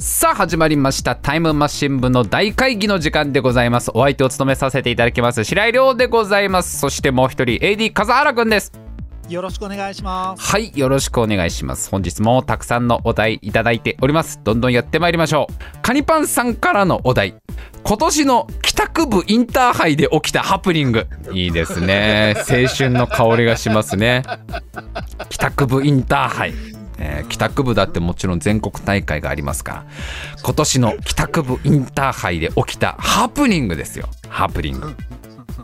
さあ始まりました。タイムマシン部の大会議の時間でございます。お相手を務めさせていただきます白井亮でございます。そしてもう一人 AD 風原くんです。よろしくお願いします。はいよろしくお願いします。本日もたくさんのお題いただいております。どんどんやってまいりましょう。カニパンさんからのお題。今年の帰宅部インターハイで起きたハプニング。いいですね。青春の香りがしますね。帰宅部インターハイえー帰宅部だってもちろん全国大会がありますから今年の帰宅部インターハイで起きたハプニングですよ。ハプニング。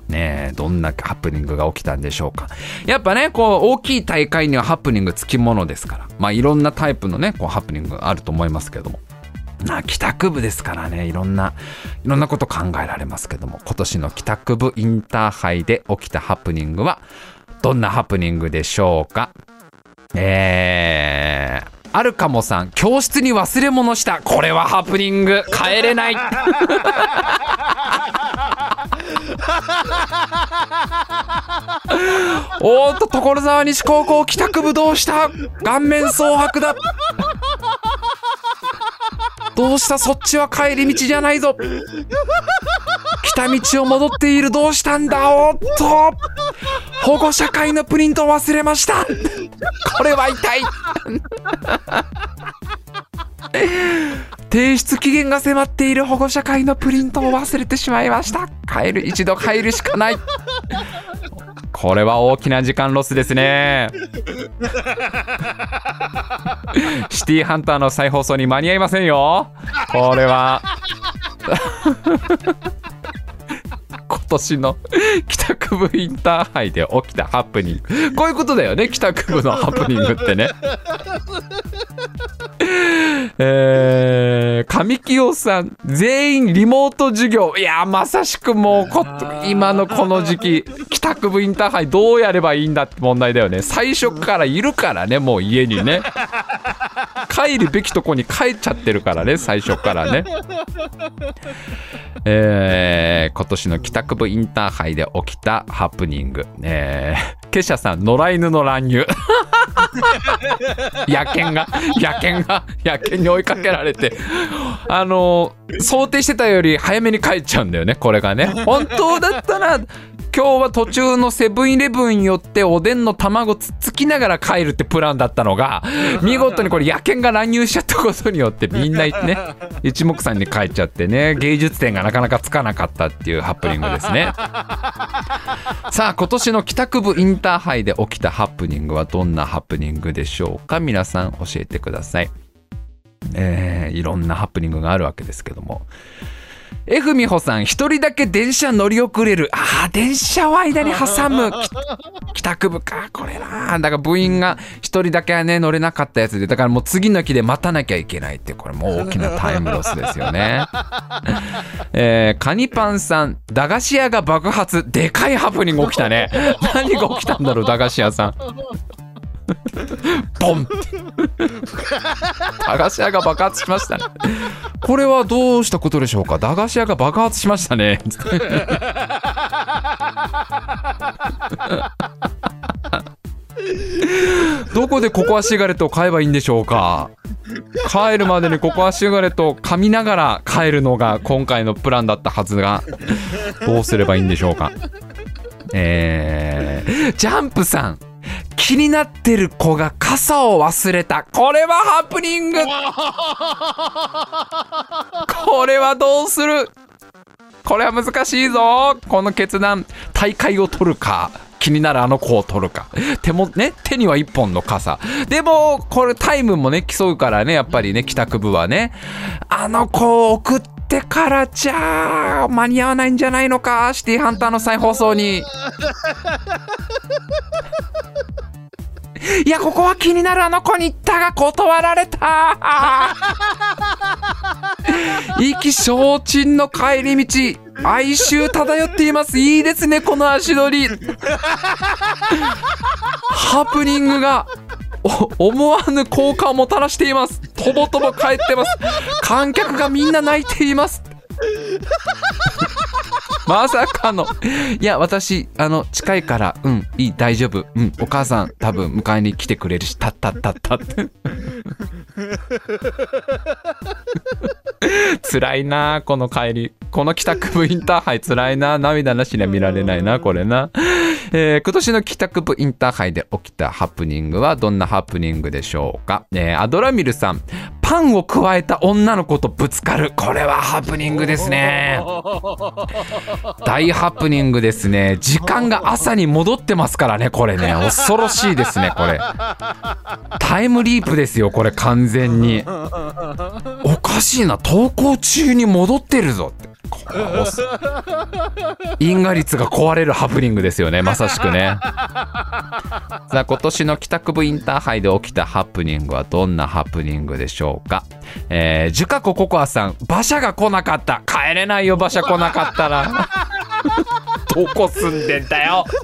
ねえどんなハプニングが起きたんでしょうか。やっぱねこう大きい大会にはハプニングつきものですからまあいろんなタイプのねこうハプニングがあると思いますけども。な帰宅部ですからねいろんないろんなこと考えられますけども今年の帰宅部インターハイで起きたハプニングはどんなハプニングでしょうか？えー、あるかもさん教室に忘れ物した。これはハプニング。帰れない。おーっと所沢西高校帰宅部どうした？顔面蒼白だ。どうした？そっちは帰り道じゃないぞ。来た道を戻っている。どうしたんだ？おっと。保護者会のプリント忘れました。これは痛い。提出期限が迫っている保護者会のプリントを忘れてしまいました。帰る一度帰るしかない。これは大きな時間ロスですね。シティーハンターの再放送に間に合いませんよ。これは。年の 帰宅部インターハイで起きたハプニング。こういうことだよね帰宅部のハプニングってね。えー、神清さん全員リモート授業。いやまさしくもうこ今のこの時期帰宅部インターハイどうやればいいんだって問題だよね。最初からいるからねもう家にね帰るべきとこに帰っちゃってるからね最初からね。えー、今年の帰宅部インターハイで起きたハプニング。えー、ケシャさん野良犬の乱入。野犬が野犬が野犬に追いかけられて。あの想定してたより早めに帰っちゃうんだよねこれがね。本当だったら今日は途中のセブンイレブンによっておでんの卵つっつきながら帰るってプランだったのが 見事にこれ野犬が乱入しちゃったことによってみんなね 一目散に帰っちゃってね芸術点がなかなかつかなかったっていうハプニングですね。さあ今年の帰宅部インターハイで起きたハプニングはどんなハプニングでしょうか？皆さん教えてください。えー、いろんなハプニングがあるわけですけども F 美穂さん一人だけ電車乗り遅れる。あー電車を間に挟む。き 帰宅部か。これな。だから部員が一人だけはね乗れなかったやつで。だからもう次の駅で待たなきゃいけないってこれもう大きなタイムロスですよね。えー、カニパンさん駄菓子屋が爆発。でかいハプニング起きたね。何が起きたんだろう駄菓子屋さん ボン。駄菓子屋が爆発しましたね。これはどうしたことでしょうか？駄菓子屋が爆発しましたね。どこでココアシガレットを買えばいいんでしょうか？帰るまでにココアシガレットを噛みながら帰るのが今回のプランだったはずがどうすればいいんでしょうか？えー、ジャンプさん気になってる子が傘を忘れた。これはハプニング。これはどうする？これは難しいぞ。この決断。大会を取るか。気になるあの子を取るか。手もね手には1本の傘。でもこれタイムもね競うからねやっぱりね帰宅部はね。あの子を送ってからじゃあ間に合わないんじゃないのか？シティハンターの再放送に。いやここは気になるあの子に言ったが断られた。意気消沈の帰り道。哀愁漂っています。いいですねこの足取り。ハプニングがお思わぬ効果をもたらしています。とぼとぼ帰ってます。観客がみんな泣いていますまさかの。いや私あの近いからうんいい大丈夫。うんお母さん多分迎えに来てくれるしたったったった。っ て辛いなこの帰り。この帰宅部インターハイ辛いな涙なしには見られないなこれな、えー今年の帰宅部インターハイで起きたハプニングはどんなハプニングでしょうか、えーアドラミルさんパンを加えた女の子とぶつかる。これはハプニングですね。大ハプニングですね。時間が朝に戻ってますからねこれね。恐ろしいですねこれ。タイムリープですよこれ完全に。おかしいな登校中に戻ってるぞって因果率が壊れるハプニングですよねまさしくね。さあ今年の帰宅部インターハイで起きたハプニングはどんなハプニングでしょうか。えー、ジュカコココアさん馬車が来なかった。帰れないよ馬車来なかったら。どこ住んでんだよ。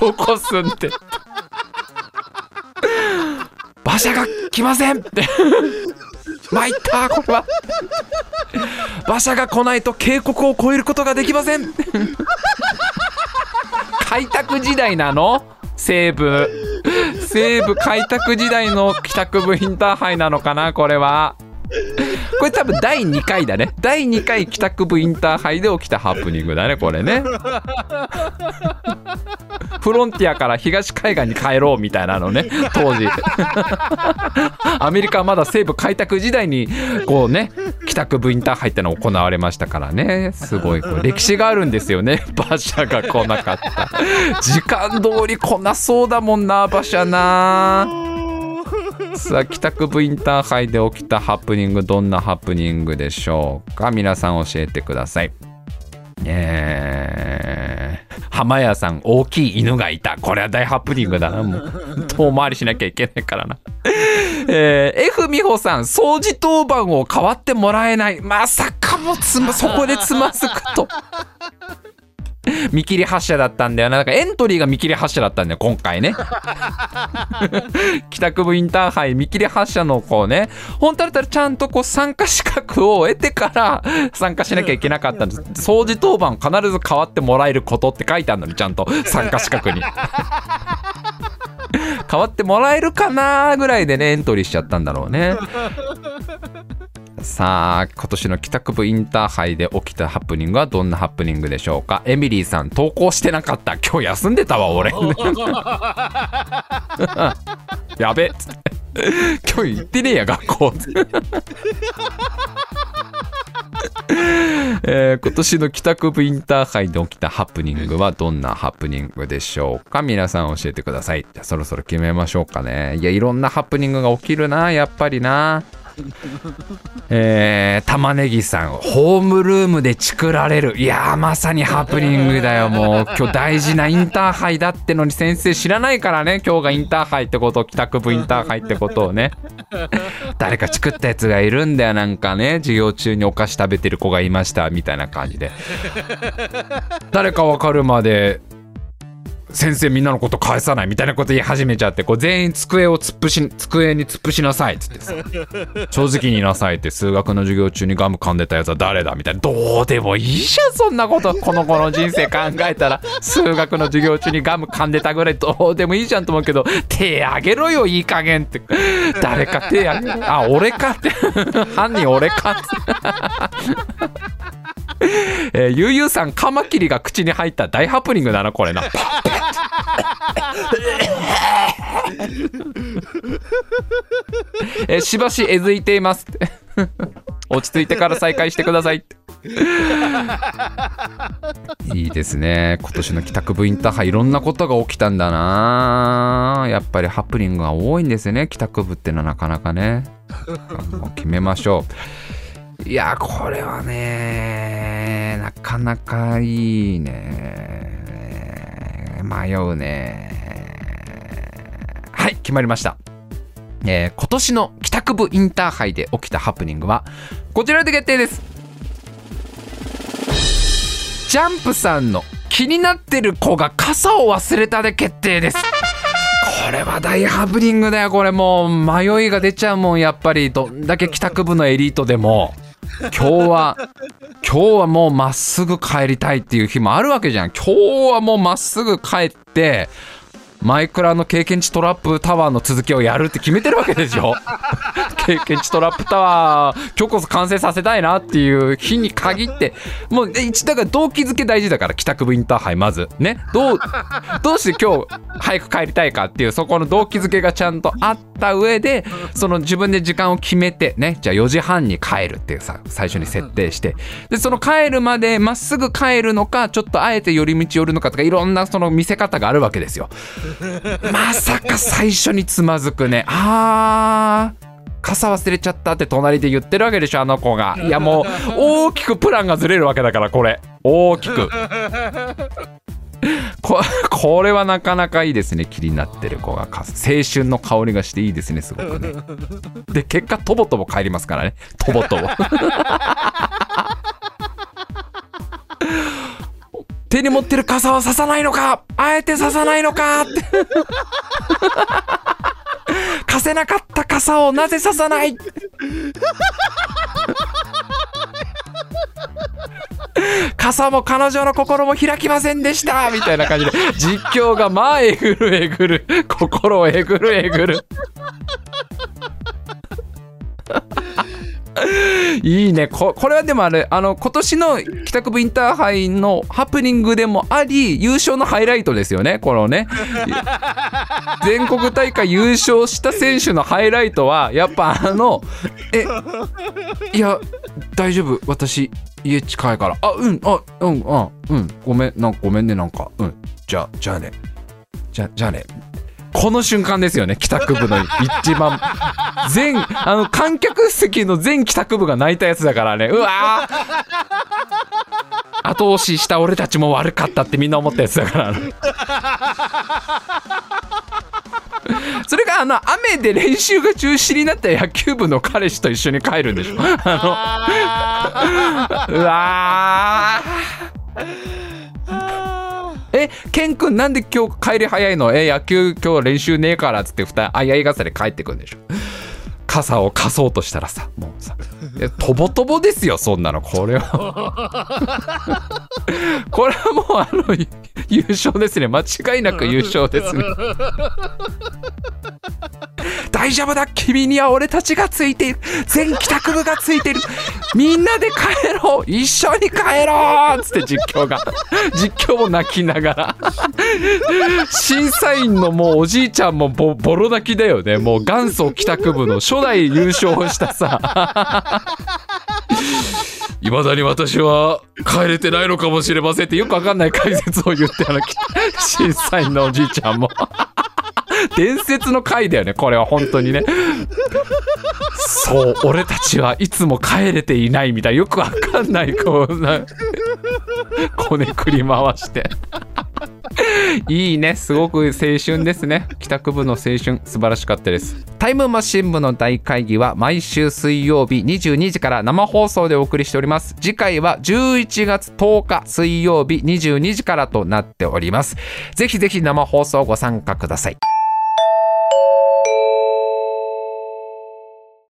どこ住んで馬車が来ません。って参ったこれは。馬車が来ないと渓谷を越えることができません。開拓時代なの？西部西部開拓時代の帰宅部インターハイなのかな？これは。これ多分第2回だね。第2回帰宅部インターハイで起きたハプニングだねこれね。フロンティアから東海岸に帰ろうみたいなのね当時。アメリカはまだ西部開拓時代にこうね帰宅部インターハイっての行われましたからね。すごいこう歴史があるんですよね。馬車が来なかった。時間通り来なそうだもんな馬車な。さあ帰宅部インターハイで起きたハプニングどんなハプニングでしょうか？皆さん教えてください。えー、浜屋さん大きい犬がいた。これは大ハプニングだな。もう遠回りしなきゃいけないからな。えー、F 美穂さん掃除当番を代わってもらえない。まさかもつまそこでつまずくと。見切り発車だったんだよな。なんかエントリーが見切り発車だったんだよ、今回ね。帰宅部インターハイ見切り発車のこうね、本当だったらちゃんとこう参加資格を得てから参加しなきゃいけなかったんです。掃除当番必ず変わってもらえることって書いてあるのに、ちゃんと参加資格に。変わってもらえるかなぐらいでね、エントリーしちゃったんだろうね。さあ今年の帰宅部インターハイで起きたハプニングはどんなハプニングでしょうか？エミリーさん投稿してなかった。今日休んでたわ俺。やべ。っつって今日行ってねえや学校。えー今年の帰宅部インターハイで起きたハプニングはどんなハプニングでしょうか？皆さん教えてください。じゃそろそろ決めましょうかね。いやいろんなハプニングが起きるなやっぱりな。えー、玉ねぎさんホームルームでチクられる。いやーまさにハプニングだよ。もう今日大事なインターハイだってのに先生知らないからね。今日がインターハイってこと帰宅部インターハイってことをね。誰かチクったやつがいるんだよなんかね。授業中にお菓子食べてる子がいましたみたいな感じで。誰か分かるまで先生みんなのこと返さないみたいなこと言い始めちゃってこう全員机を突っ伏し机に突っ伏しなさいっつってさ。正直に言いなさいって数学の授業中にガム噛んでたやつは誰だみたいな。どうでもいいじゃんそんなこと。この子の人生考えたら。数学の授業中にガム噛んでたぐらいどうでもいいじゃんと思うけど手あげろよいい加減って。誰か手あげろあ俺かって。犯人俺かって えー、ゆうゆうさんカマキリが口に入った大ハプニングだなこれな。えーしばしえずいています。落ち着いてから再開してください。いいですね。今年の帰宅部インターハイいろんなことが起きたんだな。やっぱりハプニングが多いんですよね。帰宅部ってのはなかなかね。もう決めましょう。いやこれはねなかなかいいね。迷うね。はい決まりました。えー今年の帰宅部インターハイで起きたハプニングはこちらで決定です。ジャンプさんの気になってる子が傘を忘れたで決定です。これは大ハプニングだよこれ。もう迷いが出ちゃうもんやっぱり。どんだけ帰宅部のエリートでも。今日は今日はもうまっすぐ帰りたいっていう日もあるわけじゃん。今日はもうまっすぐ帰ってマイクラの経験値トラップタワーの続きをやるって決めてるわけでしょ 経験値トラップタワー今日こそ完成させたいなっていう日に限って。もう一だから動機づけ大事だから帰宅部インターハイまずね。どうどうして今日早く帰りたいかっていうそこの動機づけがちゃんとあった上でその自分で時間を決めてね。じゃあ4時半に帰るっていうさ最初に設定して。でその帰るまでまっすぐ帰るのかちょっとあえて寄り道寄るのかとかいろんなその見せ方があるわけですよ。まさか最初につまずくね。あー。傘忘れちゃったって隣で言ってるわけでしょあの子が。いやもう大きくプランがずれるわけだからこれ。大きく。ここれはなかなかいいですね。気になってる子が青春の香りがしていいですねすごくね。で結果とぼとぼ帰りますからね。とぼとぼ 手に持ってる傘はささないのか？あえてささないのか？って。貸せなかった傘をなぜささない？傘も彼女の心も開きませんでした。みたいな感じで。実況がまあえぐるえぐる。心をえぐるえぐる。いいね。これはでもあれあの今年の帰宅部インターハイのハプニングでもあり優勝のハイライトですよね。このね。全国大会優勝した選手のハイライトはやっぱあのえいや大丈夫。私家近いから。あうんあうんあうん。ごめんなんごめんねなんか。うん。じゃじゃあね。じゃじゃあね。この瞬間ですよね。帰宅部の一番。全あの観客席の全帰宅部が泣いたやつだからね。うわ後押しした俺たちも悪かったってみんな思ったやつだからそれがあの雨で練習が中止になった野球部の彼氏と一緒に帰るんでしょ。あの。うわえケン君なんで今日帰り早いの？え野球今日練習ねえからっつって二人あいあい傘で帰ってくるんでしょ。傘を貸そうとしたらさもうさ。とぼとぼですよそんなの。これは。これはもうあの 優勝ですね。間違いなく優勝ですね。大丈夫だ君には俺たちがついている。全帰宅部がついている。みんなで帰ろう。一緒に帰ろう。つって実況が。実況も泣きながら。審査員のもうおじいちゃんもボボロ泣きだよね。もう元祖帰宅部の初代優勝したさ。いまだに私は帰れてないのかもしれませんってよくわかんない解説を言ってあの 審査員のおじいちゃんも。伝説の回だよねこれは本当にね。そう俺たちはいつも帰れていないみたいなよくわかんないこうなこねくり回して。いいねすごく青春ですね。帰宅部の青春素晴らしかったです。タイムマシン部の大会議は毎週水曜日22時から生放送でお送りしております。次回は11月10日水曜日22時からとなっております。ぜひぜひ生放送ご参加ください。